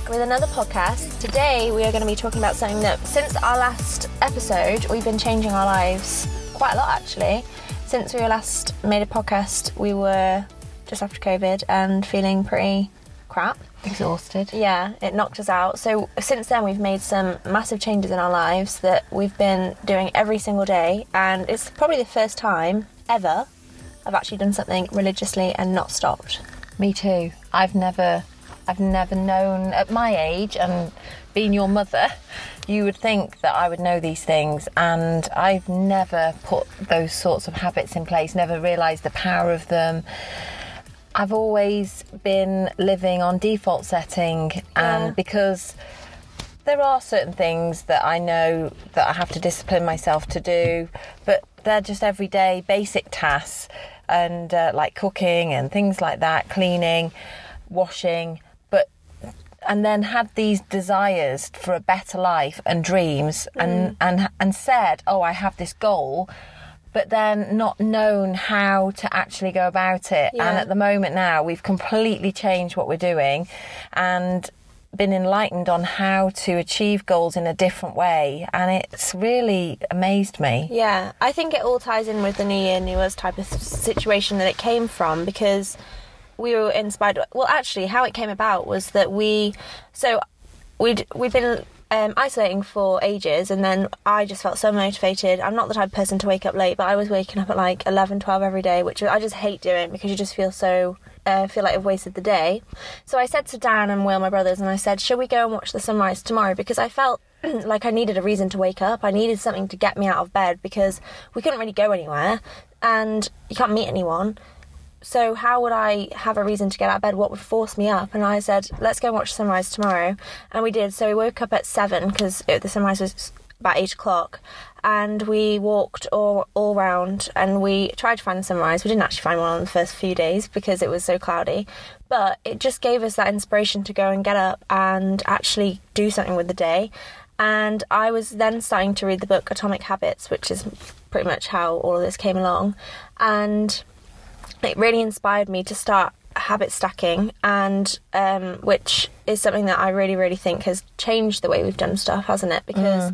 back with another podcast. Today we are going to be talking about something that, since our last episode, we've been changing our lives quite a lot actually. Since we last made a podcast, we were just after COVID and feeling pretty crap. Exhausted. Yeah, it knocked us out. So since then, we've made some massive changes in our lives that we've been doing every single day, and it's probably the first time ever I've actually done something religiously and not stopped. Me too. I've never, I've never known at my age and being your mother, you would think that I would know these things, and I've never put those sorts of habits in place. Never realised the power of them. I've always been living on default setting, and Yeah. because there are certain things that I know that I have to discipline myself to do, but they're just everyday basic tasks, and uh, like cooking and things like that, cleaning, washing. And then had these desires for a better life and dreams, and mm. and and said, "Oh, I have this goal." But then not known how to actually go about it. Yeah. And at the moment now, we've completely changed what we're doing and been enlightened on how to achieve goals in a different way. And it's really amazed me. Yeah, I think it all ties in with the New Year, New Us type of situation that it came from because we were inspired. Well, actually, how it came about was that we, so we'd we'd been um, isolating for ages, and then I just felt so motivated. I'm not the type of person to wake up late, but I was waking up at like 11, 12 every day, which I just hate doing because you just feel so. Uh, feel like I've wasted the day. So I said to Dan and Will, my brothers, and I said, Shall we go and watch the sunrise tomorrow? Because I felt like I needed a reason to wake up. I needed something to get me out of bed because we couldn't really go anywhere and you can't meet anyone. So how would I have a reason to get out of bed? What would force me up? And I said, let's go watch sunrise tomorrow. And we did. So we woke up at seven because the sunrise was about eight o'clock, and we walked all all round and we tried to find the sunrise. We didn't actually find one on the first few days because it was so cloudy, but it just gave us that inspiration to go and get up and actually do something with the day. And I was then starting to read the book Atomic Habits, which is pretty much how all of this came along, and it really inspired me to start habit stacking and um, which is something that i really really think has changed the way we've done stuff hasn't it? Because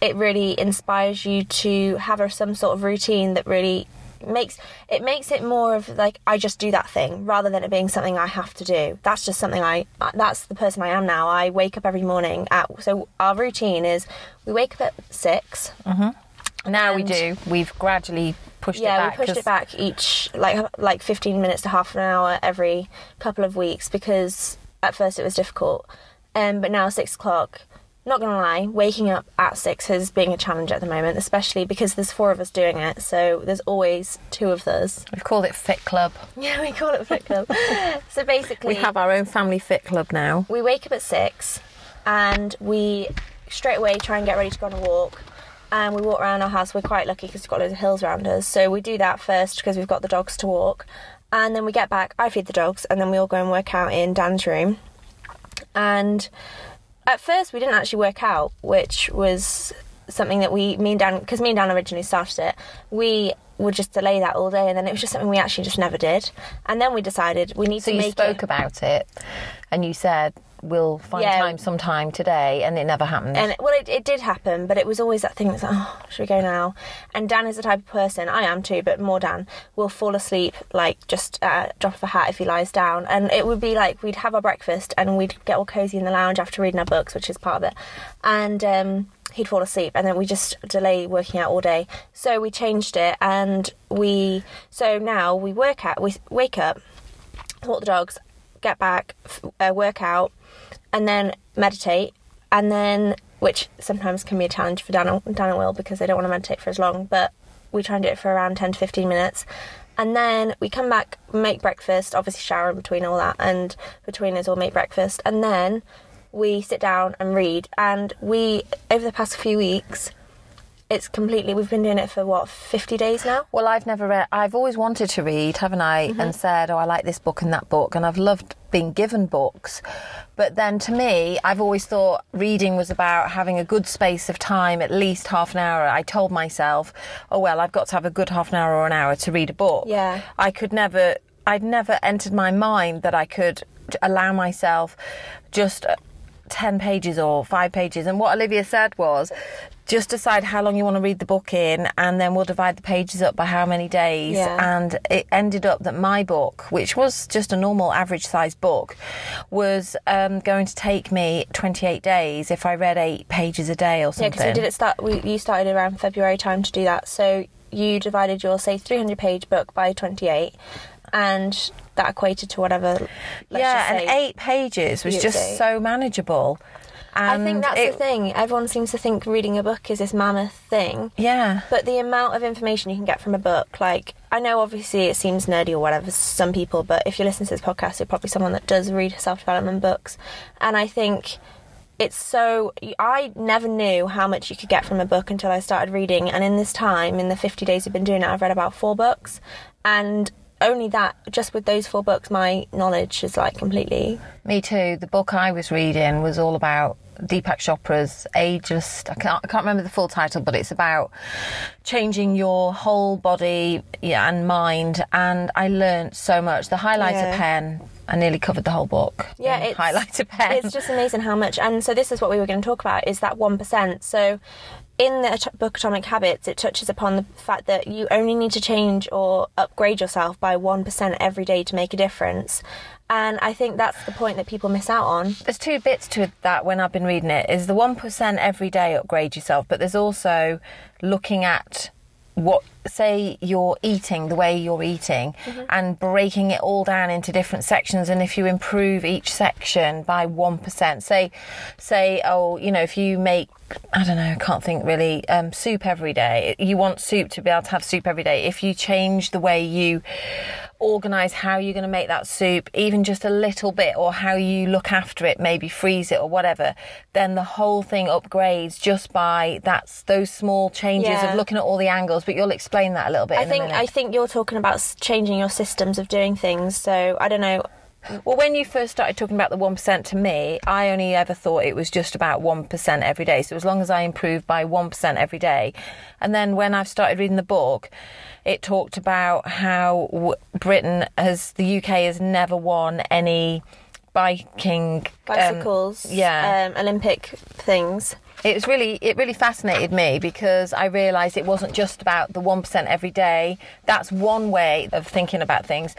it really inspires you to have a, some sort of routine that really makes it makes it more of like i just do that thing rather than it being something i have to do. That's just something i that's the person i am now. I wake up every morning at so our routine is we wake up at 6 Now we do. We've gradually pushed yeah, it back. Yeah, we pushed it back each like like 15 minutes to half an hour every couple of weeks because at first it was difficult. Um, but now six o'clock. Not gonna lie, waking up at six is being a challenge at the moment, especially because there's four of us doing it. So there's always two of us. We've called it Fit Club. Yeah, we call it Fit Club. so basically, We have our own family Fit Club now. we wake up at six and we straight away try and get ready to go on a walk and we walk around our house. We're quite lucky because we've got loads of hills around us. So we do that first because we've got the dogs to walk. And then we get back i feed the dogs and then we all go and work out in dan's room. And at first we didn't actually work out which was something that we me and dan because me and dan originally started it we would just delay that all day and then it was just something we actually just never did. And then we decided we need So to you spoke it about it and you said, we'll find Yeah. time sometime today, and it never happened. And well, it, it did happen, but it was always that thing that's like, oh, should we go now? And Dan is the type of person, I am too, but more Dan, will fall asleep like just a drop of a hat if he lies down. And it would be like we'd have our breakfast and we'd get all cozy in the lounge after reading our books, which is part of it. And um, he'd fall asleep, and then we just delay working out all day. So we changed it, and we so now we work out, we wake up, walk the dogs, get back, uh, work out, and then meditate, and then which sometimes can be a challenge for Dan and, Dan and Will because they don't want to meditate for as long, but we try and do it for around 10 to 15 minutes. And then we come back, make breakfast, obviously shower in between all that, and between us we'll make breakfast, and then we sit down and read. And we, over the past few weeks, it's completely, we've been doing it for what, 50 days now? Well, I've never read. I've always wanted to read, haven't I? Mm-hmm. And said, "Oh, I like this book and that book," and I've loved being given books. But then, to me, I've always thought reading was about having a good space of time, at least half an hour. I told myself, "Oh well, I've got to have a good half an hour or an hour to read a book." Yeah. I could never. I'd never entered my mind that I could allow myself just uh, 10 pages or five pages. And what Olivia said was just decide how long you want to read the book in, and then we'll divide the pages up by how many days. Yeah. And it ended up that my book, which was just a normal average sized book, was um, going to take me 28 days if I read eight pages a day or Yeah, something. because we did it start. We, you started around February time to do that. So you divided your say 300 page book by 28, and that equated to whatever. Let's yeah, and eight pages was just so manageable. And I think that's it- the thing. Everyone seems to think reading a book is this mammoth thing. Yeah. But the amount of information you can get from a book, like, I know obviously it seems nerdy or whatever to some people, but if you listen to this podcast, you're probably someone that does read self development books. And I think it's so. I never knew how much you could get from a book until I started reading. And in this time, in the 50 days we've been doing it, I've read about four books. And only that, just with those four books, my knowledge is like completely. Me too. The book I was reading was all about Deepak Chopra's Ageless. I can't, I can't remember the full title, but it's about changing your whole body yeah, and mind. And I learned so much. The highlighter Yeah. pen, I nearly covered the whole book. Yeah, in it's highlighter pen. It's just amazing how much. And so this is what we were going to talk about: is that one percent. So in the book Atomic Habits, it touches upon the fact that you only need to change or upgrade yourself by one percent every day to make a difference. And I think that's the point that people miss out on. there's two bits to that when I've been reading it is the 1% every day upgrade yourself but there's also looking at what say you're eating the way you're eating and breaking it all down into different sections and if you improve each section by 1% say say oh you know if you make I don't know I can't think really um, soup every day you want soup to be able to have soup every day. If you change the way you organize how you're going to make that soup even just a little bit or how you look after it maybe freeze it or whatever then the whole thing upgrades just by that's those small changes Yeah. of looking at all the angles. But you'll explain that a little bit I in think a. I think you're talking about changing your systems of doing things. So I don't know. Well, when you first started talking about the 1%, to me, I only ever thought it was just about 1% every day. So as long as I improved by 1% every day. And then when I've started reading the book, it talked about how Britain has, the UK has never won any biking. um, Bicycles, yeah. um, Olympic things. it was really it really fascinated me because I realised it wasn't just about the one percent every day. That's one way of thinking about things.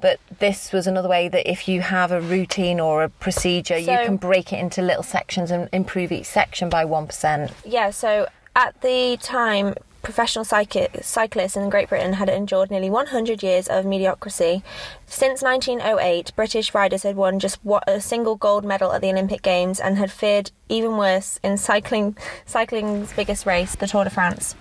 But this was another way that if you have a routine or a procedure, you can break it into little sections and improve each section by one percent. Yeah, so at the time, professional cycli- cyclists in Great Britain had endured nearly 100 years of mediocrity. Since 1908, British riders had won just a single gold medal at the Olympic Games and had fared even worse in cycling cycling's biggest race, the Tour de France.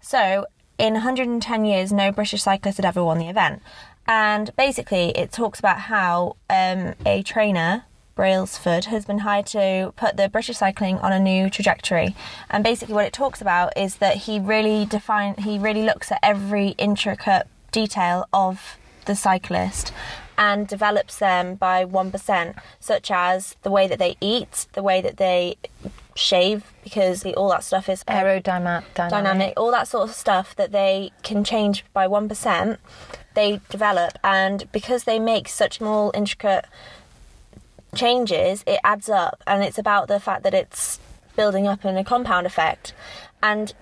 So, in 110 years, no British cyclist had ever won the event. And basically, it talks about how um, a trainer, Brailsford, has been hired to put the British cycling on a new trajectory. And basically, what it talks about is that he really define, he really looks at every intricate detail of the cyclist and develops them by 1%, such as the way that they eat, the way that they shave, because all that stuff is Aerodynamic. dynamic, all that sort of stuff that they can change by 1%, they develop. And because they make such small, intricate changes, it adds up. And it's about the fact that it's building up in a compound effect. And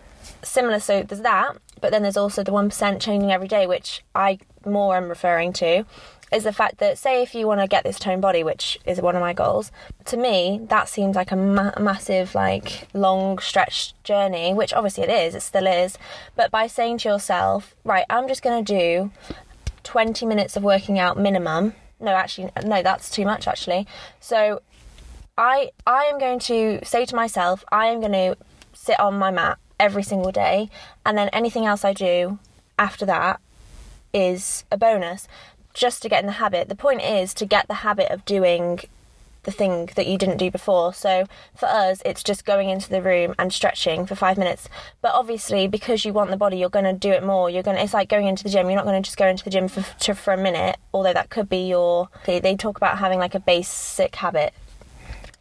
similar, so there's that, but then there's also the 1% changing every day, which I more am referring to. Is the fact that, say, if you want to get this toned body, which is one of my goals, to me, that seems like a ma- massive, like, long stretch journey, which obviously it is, it still is. But by saying to yourself, right, I'm just going to do 20 minutes of working out minimum. No, actually, no, that's too much, actually. So I I am going to say to myself, I am going to sit on my mat every single day, and then anything else I do after that is a bonus, just to get in the habit. The point is to get the habit of doing the thing that you didn't do before. So for us, it's just going into the room and stretching for five minutes. But obviously, because you want the body, you're going to do it more. You're going. to It's like going into the gym. You're not going to just go into the gym for to, for a minute. Although that could be your. They, they talk about having like a basic habit.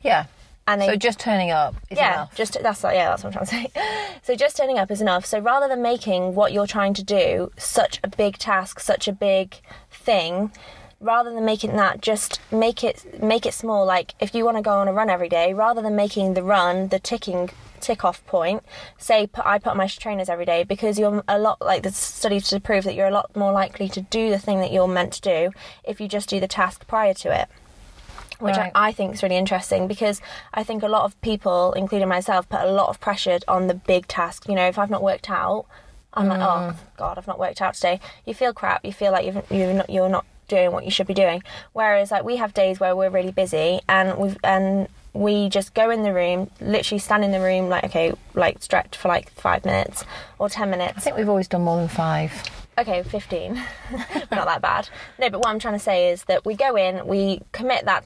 Yeah. And they, so just turning up is yeah, enough. just that's yeah, that's what I'm trying to say. So just turning up is enough. So rather than making what you're trying to do such a big task, such a big thing, rather than making that just make it make it small like if you want to go on a run every day rather than making the run the ticking tick off point say put, i put on my trainers every day because you're a lot like the studies to prove that you're a lot more likely to do the thing that you're meant to do if you just do the task prior to it which Right. I, I think is really interesting because I think a lot of people, including myself, put a lot of pressure on the big task. You know, if I've not worked out, I'm like, oh mm. god, I've not worked out today. You feel crap. You feel like you've, you're not you're not doing what you should be doing. Whereas like we have days where we're really busy and we and we just go in the room, literally stand in the room, like okay, like stretch for like five minutes or ten minutes. I think we've always done more than five. Okay, 15. Not that bad. No, but what I'm trying to say is that we go in, we commit that,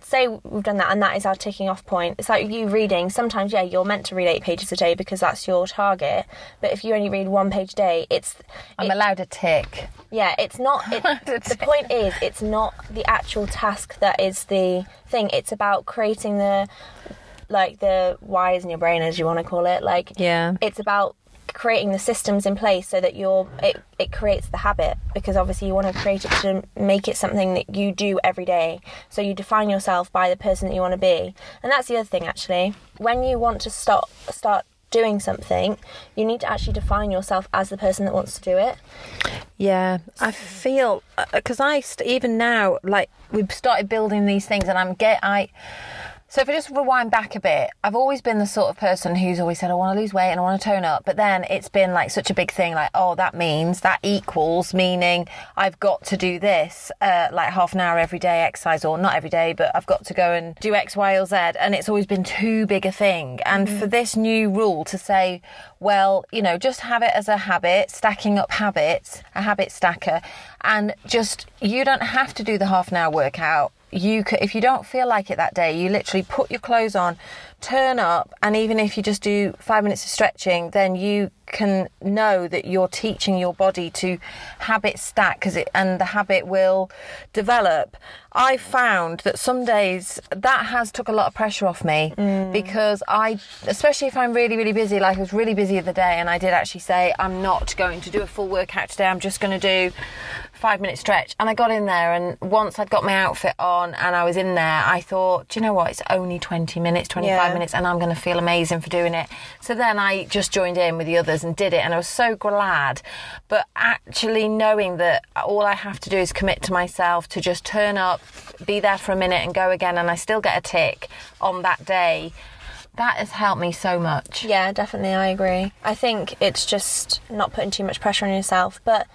say we've done that, and that is our ticking off point. It's like you reading. Sometimes, yeah, you're meant to read eight pages a day because that's your target. But if you only read one page a day, it's. I'm it- allowed a tick. yeah, it's not. It, the point is, it's not the actual task that is the thing. It's about creating the, like the wires in your brain, as you want to call it. Like, Yeah. it's about creating the systems in place so that you're it, it creates the habit because obviously you want to create it to make it something that you do every day. So you define yourself by the person that you want to be. And that's the other thing actually. When you want to start start doing something you need to actually define yourself as the person that wants to do it. Yeah, I feel uh, because I st- even now like we've started building these things, and I'm get I. So if I just rewind back a bit, I've always been the sort of person who's always said I want to lose weight and I want to tone up, but then it's been like such a big thing, like oh that means that equals meaning I've got to do this, uh, like half an hour every day exercise, or not every day, but I've got to go and do X, Y, or Z, and it's always been too big a thing. And for this new rule to say, well, you know, just have it as a habit, stacking up habits, a habit stacker, and just you don't have to do the half an hour workout. You could, if you don't feel like it that day, you literally put your clothes on, turn up, and even if you just do five minutes of stretching, then you can know that you're teaching your body to habit stack because it and the habit will develop. I found that some days that has took a lot of pressure off me mm. because I, especially if I'm really really busy, like I was really busy the other day, and I did actually say I'm not going to do a full workout today. I'm just going to do five minute stretch. And I got in there, and once I'd got my outfit on and I was in there, I thought, do you know what? It's only 20 minutes, 25 Yeah. Minutes, and I'm going to feel amazing for doing it. So then I just joined in with the others and did it, and I was so glad. But actually knowing that all I have to do is commit to myself to just turn up, be there for a minute, and go again, and I still get a tick on that day. That has helped me so much. Yeah, definitely, I agree. I think it's just not putting too much pressure on yourself, but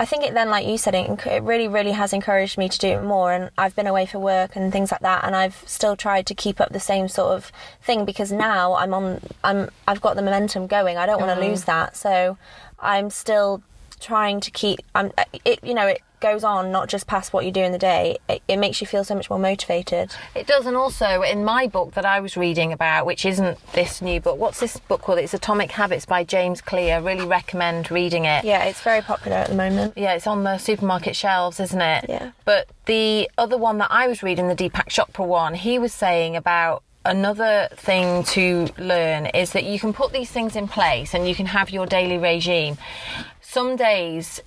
I think it then, like you said, it, it really, really has encouraged me to do it more. And I've been away for work and things like that, and I've still tried to keep up the same sort of thing because now I'm on, I'm, I've got the momentum going. I don't want to mm. lose that, so I'm still trying to keep. I'm, it, you know, it goes on not just past what you do in the day. It, it makes you feel so much more motivated. It does, and also in my book that I was reading about, which isn't this new book. What's this book called? It's Atomic Habits by James Clear. Really recommend reading it. Yeah, it's very popular at the moment. Yeah, it's on the supermarket shelves, isn't it? Yeah. But the other one that I was reading, the Deepak Chopra one, he was saying about another thing to learn is that you can put these things in place and you can have your daily regime. Some days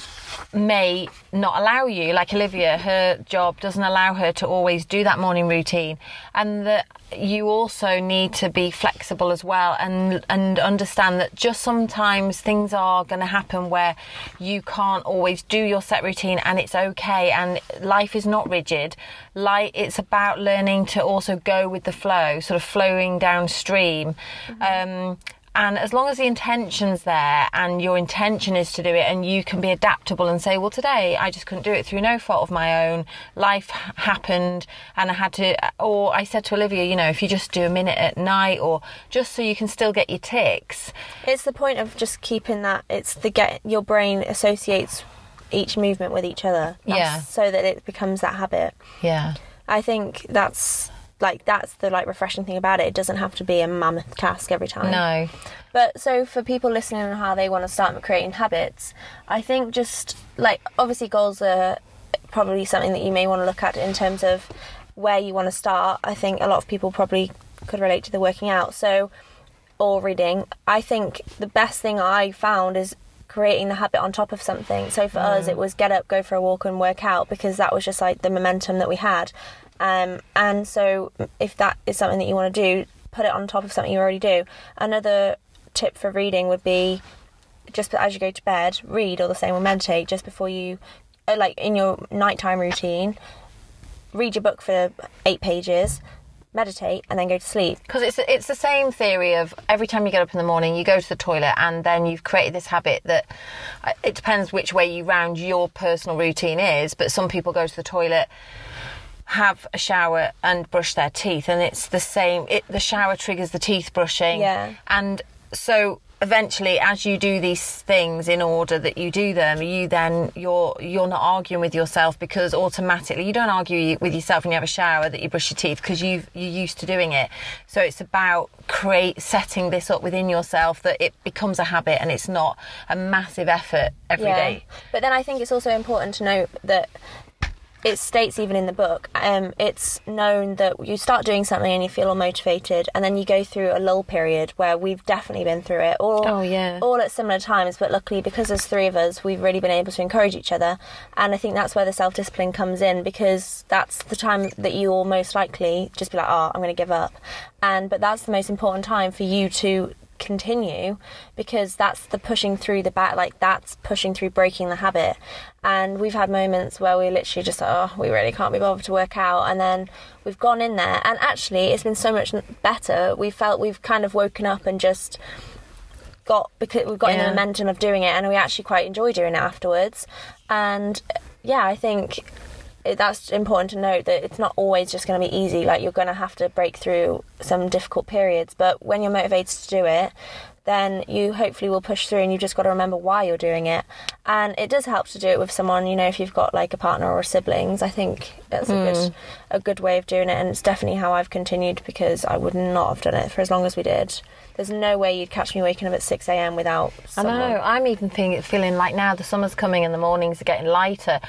may not allow you, like Olivia, her job doesn't allow her to always do that morning routine, and that you also need to be flexible as well and and understand that just sometimes things are going to happen where you can't always do your set routine and it's okay and life is not rigid. Like it's about learning to also go with the flow sort of flowing downstream. Um and as long as the intention's there and your intention is to do it and you can be adaptable and say, well, today I just couldn't do it through no fault of my own. Life happened and I had to, or I said to Olivia, you know, if you just do a minute at night or just so you can still get your ticks. It's the point of just keeping that. It's the get your brain associates each movement with each other. Yeah. So that it becomes that habit. Yeah. I think that's like that's the like refreshing thing about it. It doesn't have to be a mammoth task every time. No. But so for people listening on how they want to start creating habits, I think just like obviously goals are probably something that you may want to look at in terms of where you want to start. I think a lot of people probably could relate to the working out. So or reading. I think the best thing I found is creating the habit on top of something. So for us, mm. it was get up, go for a walk, and work out because that was just like the momentum that we had. Um, and so if that is something that you want to do, put it on top of something you already do. Another tip for reading would be just as you go to bed, read or the same or meditate just before you, uh, like in your nighttime routine. Read your book for eight pages, meditate, and then go to sleep. Because it's it's the same theory of every time you get up in the morning, you go to the toilet, and then you've created this habit that uh, it depends which way you round your personal routine is. But some people go to the toilet, have a shower, and brush their teeth, and it's the same. It the shower triggers the teeth brushing, Yeah. and so eventually as you do these things in order that you do them you then you're you're not arguing with yourself because automatically you don't argue with yourself when you have a shower that you brush your teeth because you you're used to doing it so it's about create setting this up within yourself that it becomes a habit and it's not a massive effort every day. But then I think it's also important to note that it states even in the book, um, it's known that you start doing something and you feel all motivated, and then you go through a lull period where we've definitely been through it, all Oh, yeah. all at similar times. But luckily, because there's three of us, we've really been able to encourage each other, and I think that's where the self discipline comes in because that's the time that you will most likely just be like, oh, I'm going to give up, and but that's the most important time for you to continue because that's the pushing through the back like that's pushing through breaking the habit. And we've had moments where we literally just oh we really can't be bothered to work out. And then we've gone in there and actually it's been so much better. We felt we've kind of woken up and just got because we've got in Yeah. the momentum of doing it and we actually quite enjoy doing it afterwards. And yeah i think it, that's important to note that it's not always just going to be easy like you're going to have to break through some difficult periods but when you're motivated to do it then you hopefully will push through and you've just got to remember why you're doing it. And it does help to do it with someone you know if you've got like a partner or siblings. I think that's a good hmm. a good way of doing it and it's definitely how i've continued because i would not have done it for as long as we did. There's no way you'd catch me waking up at 6 a.m without I know. I'm even feeling, feeling like now the summer's coming and the mornings are getting lighter.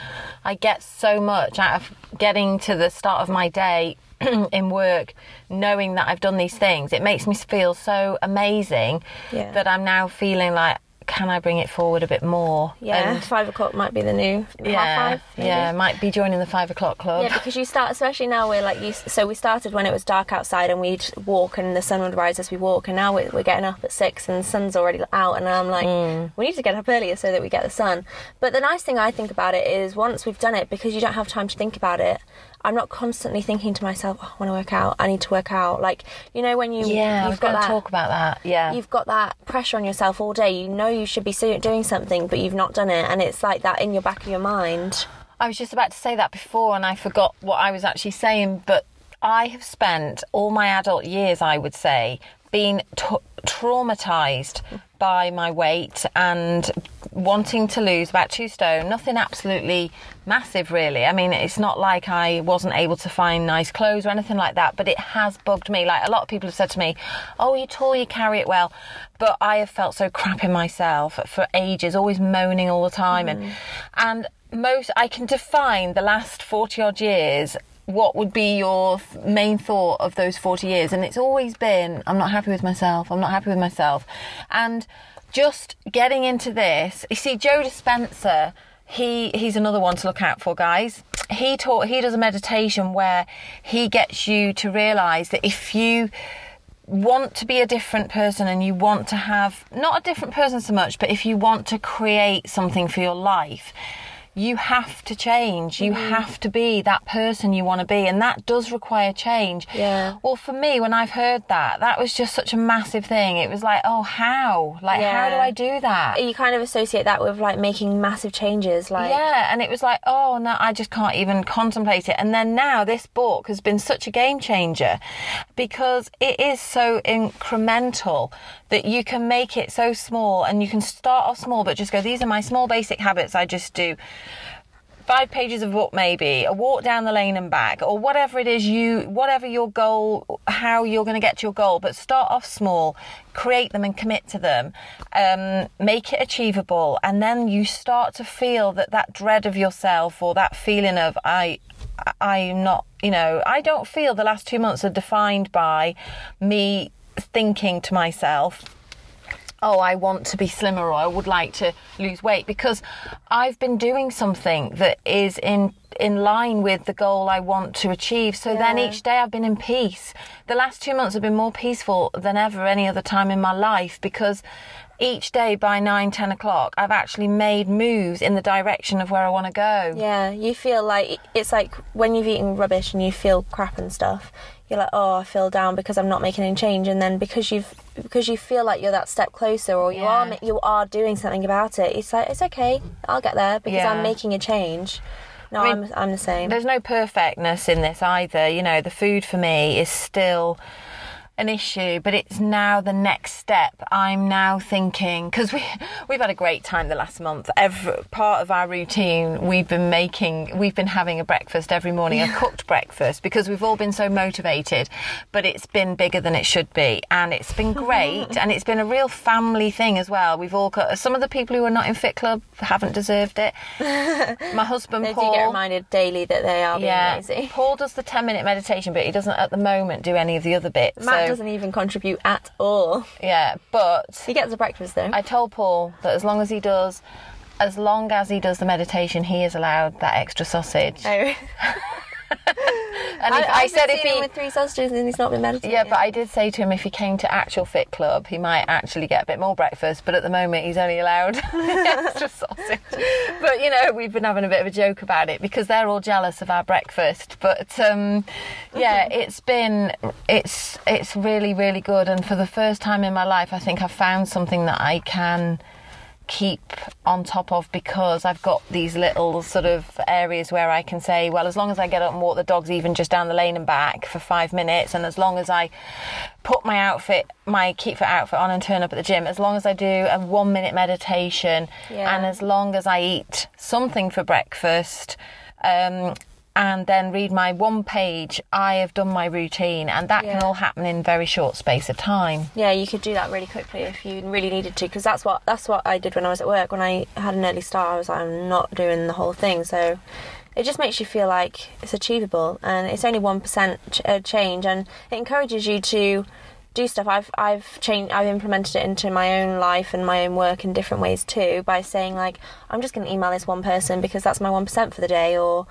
I get so much out of getting to the start of my day in work, knowing that I've done these things. It makes me feel so amazing Yeah. that I'm now feeling like, can I bring it forward a bit more? yeah And- five o'clock might be the new yeah, five yeah. Might be joining the five o'clock club. Yeah, because you start, especially now we're like you, So we started when it was dark outside, and we'd walk, and the sun would rise as we walk. And now we're, we're getting up at six, and the sun's already out. And I'm like, Mm. we need to get up earlier so that we get the sun. But the nice thing I think about it is once we've done it, because you don't have time to think about it. I'm not constantly thinking to myself, oh, I want to work out. I need to work out. Like you know when you yeah, you've got to that talk about that. Yeah. you've got that pressure on yourself all day. You know you should be doing something, but you've not done it, and it's like that in your back of your mind. I was just about to say that before and I forgot what I was actually saying, but I have spent all my adult years, I would say, being t- traumatized by my weight and wanting to lose about two stone. Nothing absolutely massive, really. I mean, it's not like I wasn't able to find nice clothes or anything like that, but it has bugged me. Like a lot of people have said to me, Oh, you're tall, you carry it well. But I have felt so crap in myself for ages, always moaning all the time. And, and most, I can define the last 40 odd years what would be your th- main thought of those 40 years and it's always been i'm not happy with myself i'm not happy with myself and just getting into this you see joe dispenza he he's another one to look out for guys. He taught he does a meditation where he gets you to realize that if you want to be a different person and you want to have not a different person so much but if you want to create something for your life you have to change. You Mm-hmm. have to be that person you want to be, and that does require change. Yeah. Well, for me, when I've heard that, that was just such a massive thing. It was like, oh, how? Like, how do I do that? You kind of associate that with like making massive changes, like yeah, and it was like, oh no, I just can't even contemplate it. And then now this book has been such a game changer because it is so incremental that you can make it so small and you can start off small, but just go, these are my small basic habits I just do. Five pages of book, maybe a walk down the lane and back, or whatever it is you, whatever your goal, how you're going to get to your goal. But start off small, create them and commit to them, um, make it achievable, and then you start to feel that that dread of yourself or that feeling of I, I'm not, you know, I don't feel the last two months are defined by me thinking to myself oh, I want to be slimmer or I would like to lose weight because I've been doing something that is in in line with the goal I want to achieve. So then each day I've been in peace. The last two months have been more peaceful than ever any other time in my life because each day by nine, ten o'clock, I've actually made moves in the direction of where I want to go. Yeah, you feel like it's like when you've eaten rubbish and you feel crap and stuff. You're like, oh, I feel down because I'm not making any change, and then because you've because you feel like you're that step closer, or you are Yeah. you are doing something about it. It's like it's okay, I'll get there because Yeah. I'm making a change. No, I mean, am I'm the same. There's no perfectness in this either. You know, the food for me is still an issue, but it's now the next step. I'm now thinking because we we've had a great time the last month. Every part of our routine, we've been making, we've been having a breakfast every morning, a cooked breakfast, because we've all been so motivated. But it's been bigger than it should be, and it's been great, and it's been a real family thing as well. We've all got some of the people who are not in Fit Club haven't deserved it. My husband They Paul do get reminded daily that they are yeah, lazy. Paul does the 10 minute meditation, but he doesn't at the moment do any of the other bits. Matt so, doesn't even contribute at all. yeah, but He gets a breakfast though. I told Paul that as long as he does, as long as he does the meditation, he is allowed that extra sausage. Oh. and if, I, I've said if he. with three sausages and he's not been meditating. Yeah, but I did say to him if he came to actual fit club, he might actually get a bit more breakfast. But at the moment, he's only allowed extra sausage. But you know, we've been having a bit of a joke about it because they're all jealous of our breakfast. But um, yeah, it's been it's it's really really good. And for the first time in my life, I think I've found something that I can keep on top of because I've got these little sort of areas where I can say, well, as long as I get up and walk the dogs even just down the lane and back for five minutes, and as long as I put my outfit, my keep fit outfit on and turn up at the gym, as long as I do a one minute meditation, Yeah. and as long as I eat something for breakfast, um, and then read my one page, I have done my routine, and that can all happen in very short space of time. Yeah, you could do that really quickly if you really needed to, because that's what that's what I did when I was at work. When I had an early start, I was like, I'm not doing the whole thing. So it just makes you feel like it's achievable, and it's only one percent ch- uh, change, and it encourages you to do stuff. I've I've changed. I've implemented it into my own life and my own work in different ways too. By saying like, I'm just going to email this one person because that's my one percent for the day, or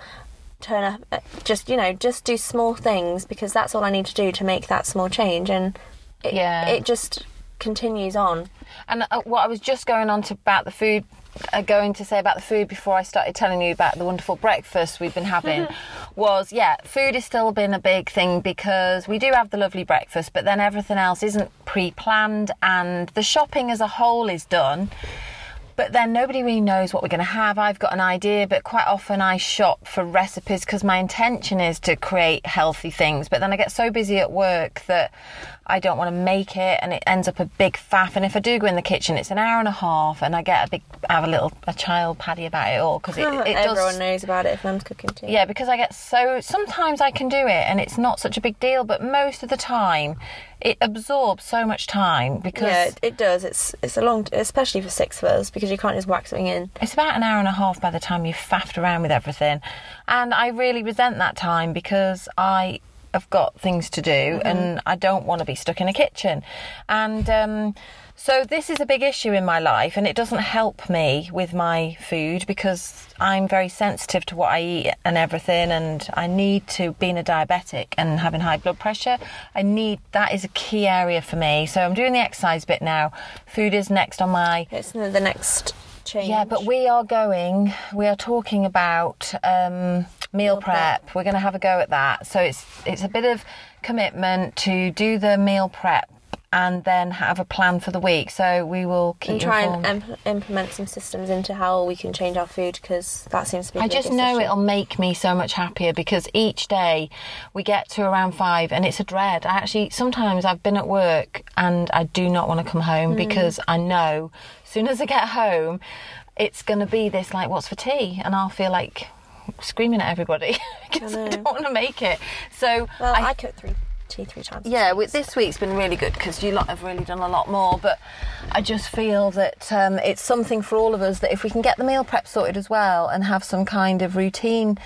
turn up uh, just you know just do small things because that's all I need to do to make that small change and it, Yeah. it just continues on And uh, what I was just going on to about the food, uh, going to say about the food before I started telling you about the wonderful breakfast we've been having, was yeah, food has still been a big thing because we do have the lovely breakfast, but then everything else isn't pre-planned, and the shopping as a whole is done. But then nobody really knows what we're going to have. I've got an idea, but quite often I shop for recipes because my intention is to create healthy things. But then I get so busy at work that I don't want to make it, and it ends up a big faff. And if I do go in the kitchen, it's an hour and a half, and I get a big, I have a little a child paddy about it all because it, it everyone does. knows about it if mum's cooking too Yeah, because I get so sometimes I can do it and it's not such a big deal, but most of the time it absorbs so much time because yeah it, it does it's it's a long especially for six of us because you can't just whack something in It's about an hour and a half by the time you've faffed around with everything. And I really resent that time because I have got things to do and I don't want to be stuck in a kitchen. And um, so this is a big issue in my life and it doesn't help me with my food because I'm very sensitive to what I eat and everything and I need to being a diabetic and having high blood pressure I need that is a key area for me. So I'm doing the exercise bit now. Food is next on my it's the next change yeah, but we are going. We are talking about um, meal prep. We're going to have a go at that. So it's it's a bit of commitment to do the meal prep and then have a plan for the week. So we will keep and try informed. and imp- implement some systems into how we can change our food because that seems to be I just know issue. it'll make me so much happier because each day we get to around five and it's a dread. I actually sometimes I've been at work and I do not want to come home Mm. because I know soon as I get home it's going to be this like what's for tea and I'll feel like screaming at everybody because I, know. don't want to make it. So well I I, cook three tea three times yeah, with this week's been really good because you lot have really done a lot more. But I just feel that um, it's something for all of us that if we can get the meal prep sorted as well and have some kind of routine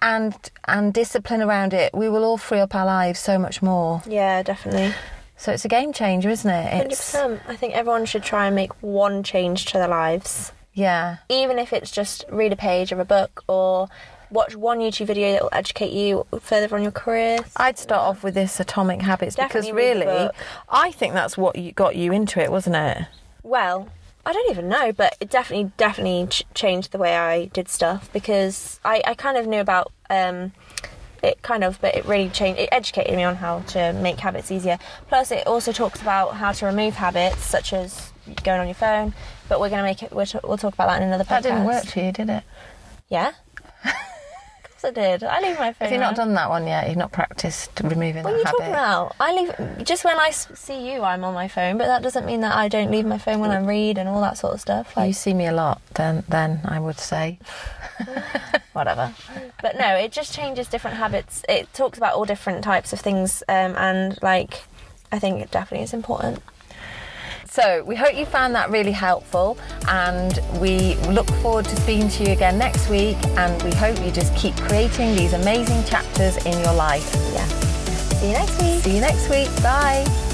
and and discipline around it, we will all free up our lives so much more. yeah definitely So it's a game changer, isn't it? 100%. I think everyone should try and make one change to their lives, yeah. even if it's just read a page of a book or watch one YouTube video that will educate you further on your career. I'd start off with this Atomic Habits Definitely because really. I think that's what you got you into it, wasn't it? Well, I don't even know, but it definitely, definitely ch- changed the way I did stuff because I, I kind of knew about um, it, kind of, but it really changed. It educated me on how to make habits easier. Plus, it also talks about how to remove habits, such as going on your phone. But we're going to make it. We'll, t- we'll talk about that in another podcast. That didn't work for you, did it? Yeah. of course, I did. I leave my phone. Have you not done that one yet? You've not practiced removing What are you habit. talking about? I leave just when I see you, I'm on my phone, but that doesn't mean that I don't leave my phone when I read and all that sort of stuff. Like You see me a lot, then then I would say. whatever. But no, it just changes different habits. It talks about all different types of things, um, and like, I think it definitely is important. So we hope you found that really helpful, and we look forward to speaking to you again next week. And we hope you just keep creating these amazing chapters in your life. Yeah. See you next week. See you next week. Bye.